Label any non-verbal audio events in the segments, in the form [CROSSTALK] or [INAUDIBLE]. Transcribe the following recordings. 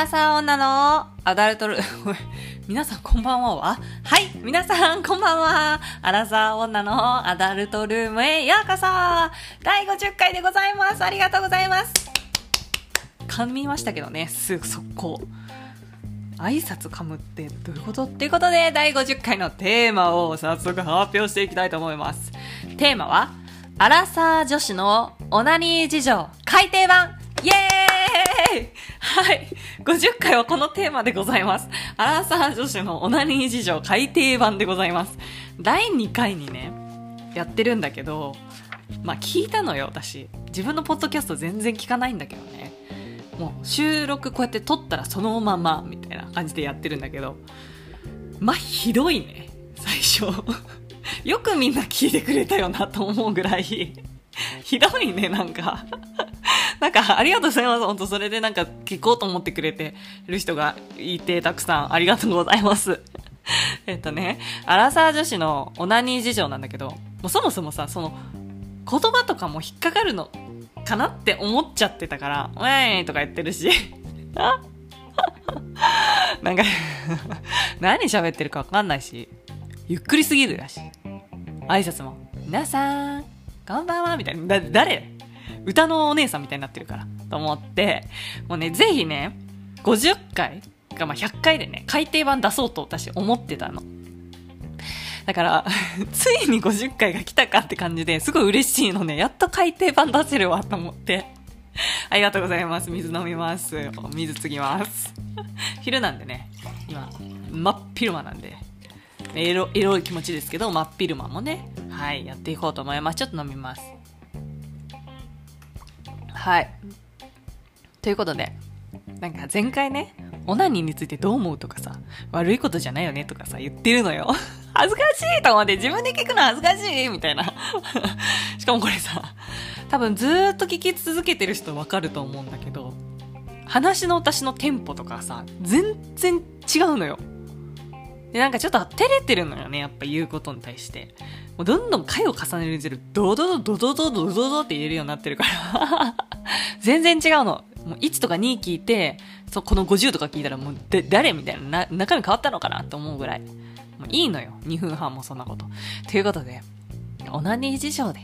ラサー女のアダルトル、[LAUGHS] 皆さんこんばんはははい皆さんこんばんは。アラサー女のアダルトルームへようこそ。第50回でございます。ありがとうございます。噛みましたけどね、すぐ速攻。挨拶噛むってどういうこと？っていうことで、第50回のテーマを早速発表していきたいと思います。テーマは、アラサー女子のオナニー事情改訂版。イエーイ！はい。50回はこのテーマでございます。アラサー女子のオナニー事情改訂版でございます。第2回にね、やってるんだけど、まあ聞いたのよ、私。自分のポッドキャスト全然聞かないんだけどね。もう収録こうやって撮ったらそのままみたいな感じでやってるんだけど、まあひどいね、最初。よくみんな聞いてくれたよなと思うぐらいひどいね、なんかなんか、ありがとうございます。本当それでなんか聞こうと思ってくれてる人がいて、たくさんありがとうございます。[LAUGHS] えっとね、アラサー女子のオナニー事情なんだけど、もうそもそもさ、その、言葉とかも引っかかるのかなって思っちゃってたから、ウェーイとか言ってるし。[LAUGHS] なんか [LAUGHS] 何喋ってるかわかんないし、ゆっくりすぎるだし。挨拶も、皆さん、こんばんはみたいな。だ、誰歌のお姉さんみたいになってるから。と思って、もうね、ぜひね、50回か、まあ、100回でね、改訂版出そうと私思ってたの。だから、[LAUGHS] ついに50回が来たかって感じですごい嬉しいのね。やっと改訂版出せるわと思って。ありがとうございます。水飲みます。水継ぎます。[LAUGHS] 昼なんでね、今、真っ昼間なんで、エロ、エロい気持ちですけど、真っ昼間もね、はい、やっていこうと思います。ちょっと飲みます。はい。ということで、なんか前回ね、オナニーについてどう思うとかさ、悪いことじゃないよねとかさ、言ってるのよ。[LAUGHS] 恥ずかしいと思って、自分で聞くの恥ずかしいみたいな。[LAUGHS] しかもこれさ、多分ずっと聞き続けてる人わかると思うんだけど、話の私のテンポとかさ、全然違うのよ。で、なんかちょっと照れてるのよね、やっぱ言うことに対して。もうどんどん回を重ねるにつれドドドドドドドドドって言えるようになってるから [LAUGHS] 全然違うの。もう1とか2聞いて、そこの50とか聞いたらもうで誰みたいなな中身変わったのかなって思うぐらい。もういいのよ。2分半もそんなこと。ということで、オナニー事情で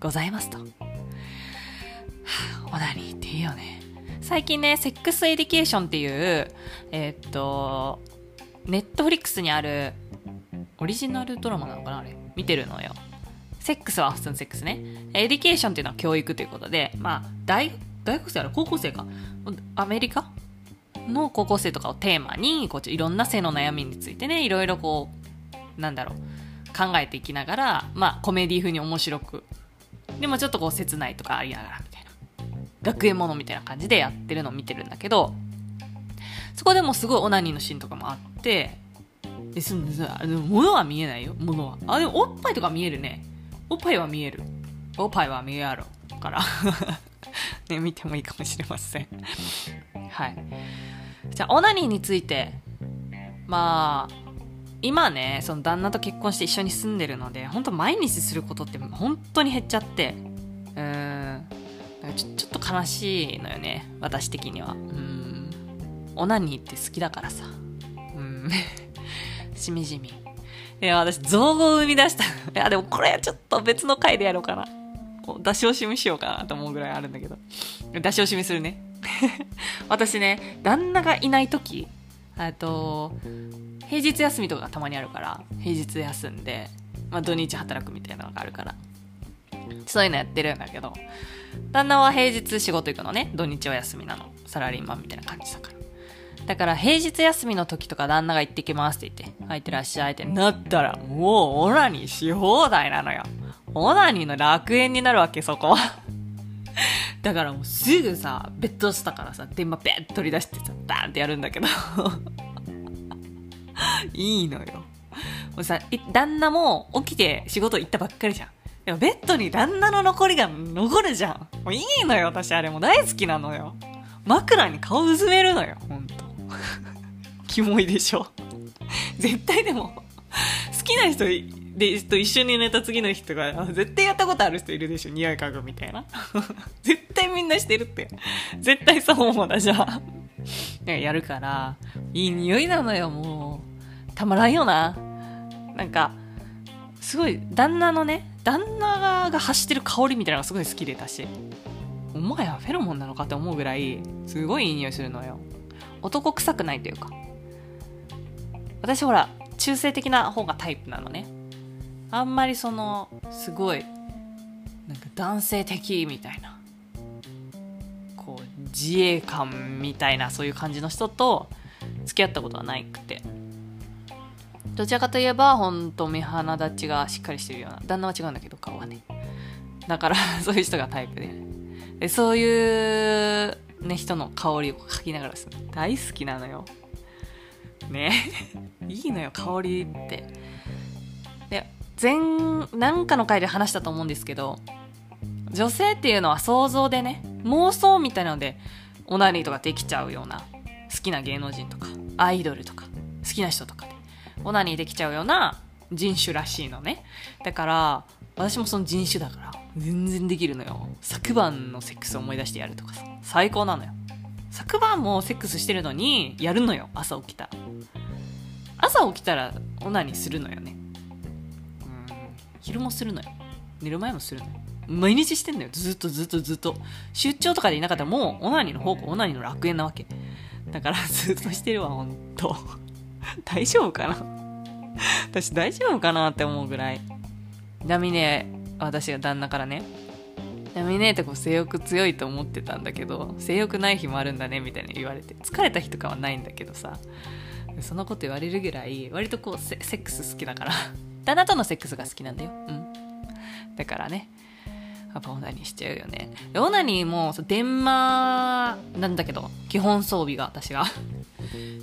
ございますと。はあ、オナニーっていいよね。最近ね、 Sex Education っていう、えー、っと、ネットフリックスにあるオリジナルドラマなのかなあれ。見てるのよ。セックスは普通のセックスね。 Education っていうのは教育ということで、まあ、大、大学生あれ？高校生か。アメリカの高校生とかをテーマに、こう、いろんな性の悩みについてね、いろいろこう、なんだろう、考えていきながら、まあ、コメディ風に面白く、でもちょっとこう、切ないとかありながら、みたいな。学園ものみたいな感じでやってるのを見てるんだけど、そこでもすごいオナニーのシーンとかもあって、ですんですあの物は見えないよ。物は。あでもおっぱいとか見えるね。おっぱいは見える。おっぱいは見えやろから。[LAUGHS] ね見てもいいかもしれません。はい。じゃあオナニーについて。まあ今ねその旦那と結婚して一緒に住んでるので本当毎日することって本当に減っちゃって。うん。ちょちょっと悲しいのよね。私的には。うん。オナニーって好きだからさうん [LAUGHS] しみじみ。いや、私、造語を生み出した。いや、でもこれちょっと別の回でやろうかな。出し惜しみしようかなと思うぐらいあるんだけど。出し惜しみするね。[LAUGHS] 私ね、旦那がいない時、えっと、平日休みとかたまにあるから、平日休んで、まあ土日働くみたいなのがあるから、そういうのやってるんだけど、旦那は平日仕事行くのね、土日は休みなの。サラリーマンみたいな感じだから。だから平日休みの時とか旦那が行ってきますって言って、入ってらっしゃいってなったら、もうオナニーし放題なのよ。オナニーの楽園になるわけ、そこは。[LAUGHS] だからもうすぐさ、ベッドしたからさ、電話ベッ取り出してさ、バーンってやるんだけど。[LAUGHS] いいのよ。もうさ、旦那も起きて仕事行ったばっかりじゃん。でもベッドに旦那の残りが残るじゃん。もういいのよ、私あれも大好きなのよ。枕に顔うずめるのよ、ほんと。キモいでしょ [LAUGHS] 絶対でも好きな人でと一緒に寝た次の人が絶対やったことある人いるでしょ匂い嗅ぐみたいな [LAUGHS] 絶対みんなしてるって絶対そう思うだじゃあやるから、いい匂いなのよ、もう。たまらんよな。なんか、すごい、旦那のね、旦那が発してる香りみたいなのがすごい好きでたし、もはフェロモンなのかって思うぐらい、すごいいい匂いするのよ。男臭くないというか。私ほら、中性的な方がタイプなのね。あんまりその、すごい、なんか男性的みたいな。こう、自衛官みたいな、そういう感じの人と付き合ったことはないくて。どちらかといえば、ほんと目鼻立ちがしっかりしてるような。旦那は違うんだけど、顔はね。だから、[LAUGHS] そういう人がタイプで。でそういう、ね、人の香りを嗅ぎながらでするの大好きなのよ。ね [LAUGHS] いいのよ、香りって。で、前、なんかの回で話したと思うんですけど、女性っていうのは想像でね、妄想みたいなので、オナニーとかできちゃうような、好きな芸能人とか、アイドルとか、好きな人とかで、オナニーできちゃうような人種らしいのね。だから、私もその人種だから、全然できるのよ。昨晩のセックスを思い出してやるとかさ、最高なのよ。昨晩もセックスしてるのに、やるのよ、朝起きた。朝起きたら、オナニーするのよね。うん、昼もするのよ。寝る前もするのよ。毎日してんのよ。ずっとずっとずっと。出張とかでいなかったらもう、オナニーの方向、オナニーの楽園なわけ。だから、[LAUGHS] ずっとしてるわ、ほんと。[LAUGHS] 大丈夫かな？[LAUGHS] 私大丈夫かなって思うぐらい。ダミネ、私が旦那からね、ダミネってこう性欲強いと思ってたんだけど、性欲ない日もあるんだねみたいに言われて、疲れた日とかはないんだけどさ、そんなこと言われるぐらい、割とこうセセックス好きだから、[LAUGHS] 旦那とのセックスが好きなんだよ。うん。だからね、やっぱオナニーしちゃうよね。でオナニーも、そう電話なんだけど、基本装備が私が。[LAUGHS]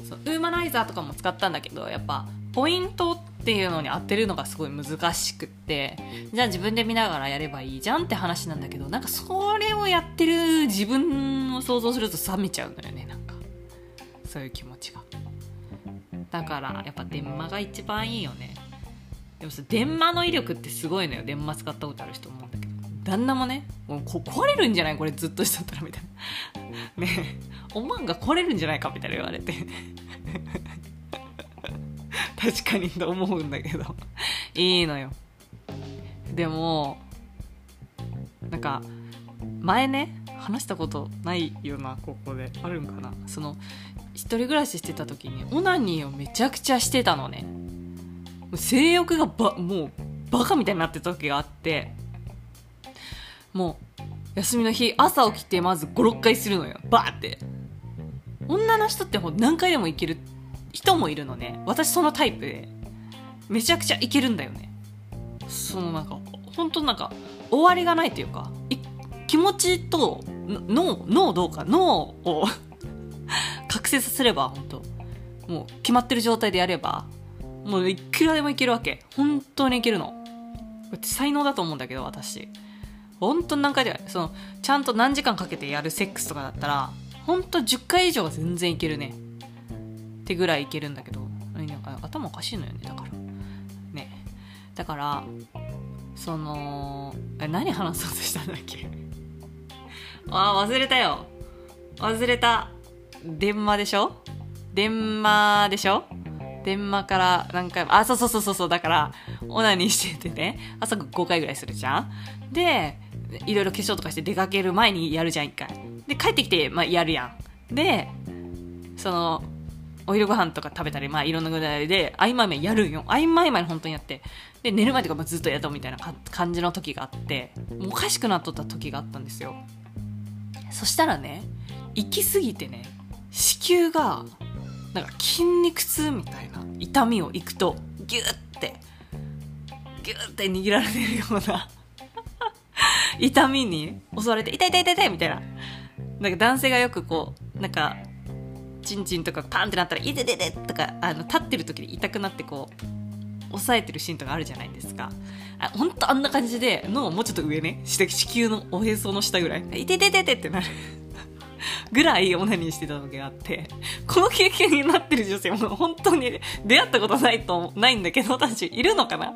そうウーマナイザーとかも使ったんだけどやっぱポイントっていうのに当てるのがすごい難しくってじゃあ自分で見ながらやればいいじゃんって話なんだけどなんかそれをやってる自分を想像すると冷めちゃうのよねなんか。そういう気持ちが。だからやっぱ電話が一番いいよね。でもさ電話の威力ってすごいのよ。電話使ったことある人思うんだけど。旦那もねもうこ壊れるんじゃない？これずっとしとったらみたいな。ね。えおまんが来れるんじゃないかみたいな言われて確かにと思うんだけど。[LAUGHS] いいのよ。でもなんか前ね話したことないよなここであるんかな。その一人暮らししてた時にオナニーをめちゃくちゃしてたのね。性欲がばもうバカみたいになってた時があって。もう休みの日朝起きてまず56回するのよ。バーって。女の人って何回でもいける人もいるのね。私そのタイプでめちゃくちゃいけるんだよね。そのなんか本当なんか終わりがないというか気持ちと脳脳どうか脳を [LAUGHS] 覚醒させれば本当。もう決まってる状態でやればもういくらでもいけるわけ。本当にいけるの。これ才能だと思うんだけど私。本当に何回でそのちゃんと何時間かけてやるセックスとかだったら本当10回以上は全然いけるね。ってぐらいいけるんだけど頭おかしいのよねだから。ね。だからそのえ何話そうとしたんだっけ？[LAUGHS] あ忘れたよ。忘れた。電話でしょ？電話でしょ？電話から何回も、あ、そうそうそうそう、だから、オナニーしててね、朝5回ぐらいするじゃん。で、いろいろ化粧とかして出かける前にやるじゃん、一回。で、帰ってきて、まあ、やるやん。で、その、お昼ご飯とか食べたり、まあ、いろんなぐらいで、合間合間やるんよ。合間合間に本当にやって。で、寝る前とかもずっとやったみたいな感じの時があって、もうおかしくなっとった時があったんですよ。そしたらね、行き過ぎてね、子宮が、なんか筋肉痛みたいな痛みをいくとギュッてギュッて握られてるような [LAUGHS] 痛みに襲われて痛い痛い痛い痛いみたいななんか男性がよくこうなんかチンチンとかパンってなったら「い痛い痛い」とかあの立ってる時に痛くなってこう押さえてるシーンとかあるじゃないですかあ本当あんな感じで脳もうちょっと上ね子宮のおへその下ぐらい「い痛い痛い痛い」ってなるぐらいオナニーしてた時があって、この経験になってる女性も本当に出会ったことないと、ないんだけど、私いるのかな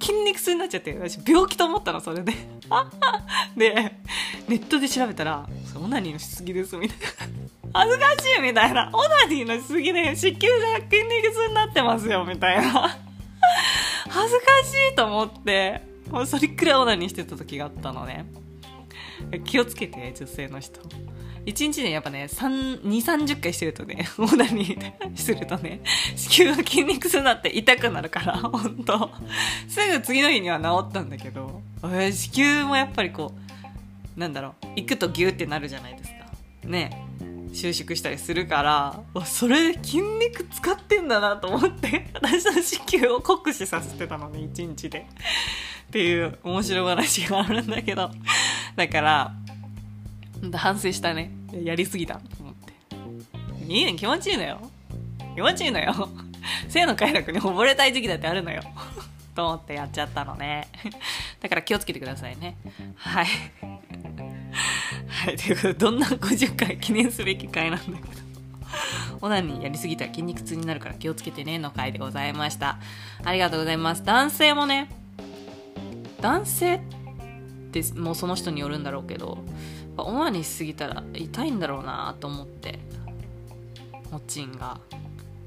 筋肉痛になっちゃって、私病気と思ったの、それで。[LAUGHS] で、ネットで調べたら、オナニーのしすぎです、みたいな。恥ずかしいみたいな。オナニーのしすぎで子宮が筋肉痛になってますよみたいな。恥ずかしいと思って、もうそれくらいオナニーしてた時があったのね。気をつけて、女性の人。1日でやっぱね、2、30回してるとね、オナニーするとね、子宮が筋肉痛になって痛くなるから、ほんと。すぐ次の日には治ったんだけど、子宮もやっぱりこう、なんだろう、行くとギューってなるじゃないですか。ね。収縮したりするからそれで筋肉使ってんだなと思って [LAUGHS] 私の子宮を酷使させてたのね1日で。っていう面白い話があるんだけどだから反省したね。やりすぎたと思って。いいね気持ちいいのよ。気持ちいいのよ。性の快楽に溺れたい時期だってあるのよ。[LAUGHS] と思ってやっちゃったのね。だから気をつけてくださいね。はい。はい、ということで、どんな50回記念すべき回なんだけど。オナニーやりすぎたら筋肉痛になるから気をつけてねの回でございました。ありがとうございます。男性もね、男性ってもうその人によるんだろうけど、オナニーしすぎたら痛いんだろうなと思って、モチンが。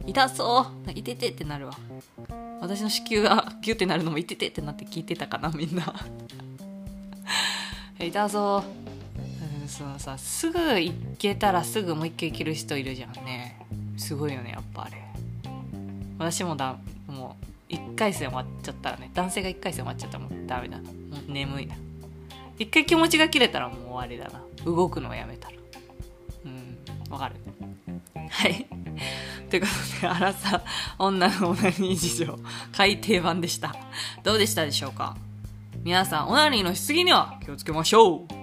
痛そう痛ててってなるわ。私の子宮がギュってなるのも痛ててってなって聞いてたかな、みんな。[LAUGHS] 痛そう。そのさすぐ行けたらすぐもう一回行ける人いるじゃんね。すごいよねやっぱあれ。私もだもう1回戦終わっちゃったらね男性が1回戦終わっちゃったらもうダメだ。もう眠い。な一回気持ちが切れたらもう終わりだな。動くのをやめたら。うんわかる。はい。ということで、あらさ、女のオナニー事情、改訂版でした。どうでしたでしょうか？皆さん、オナニーのしすぎには気をつけましょう。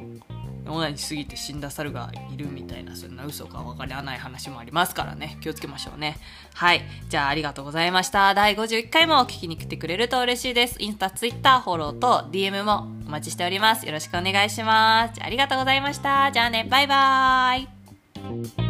オナニーしすぎて死んだ猿がいるみたいなそんな嘘か分からない話もありますからね。気をつけましょうね。はい。じゃあありがとうございました。第51回も聞きに来てくれると嬉しいです。インスタツイッターフォローと DM もお待ちしております。よろしくお願いします。ありがとうございました。じゃあね。バイバーイ。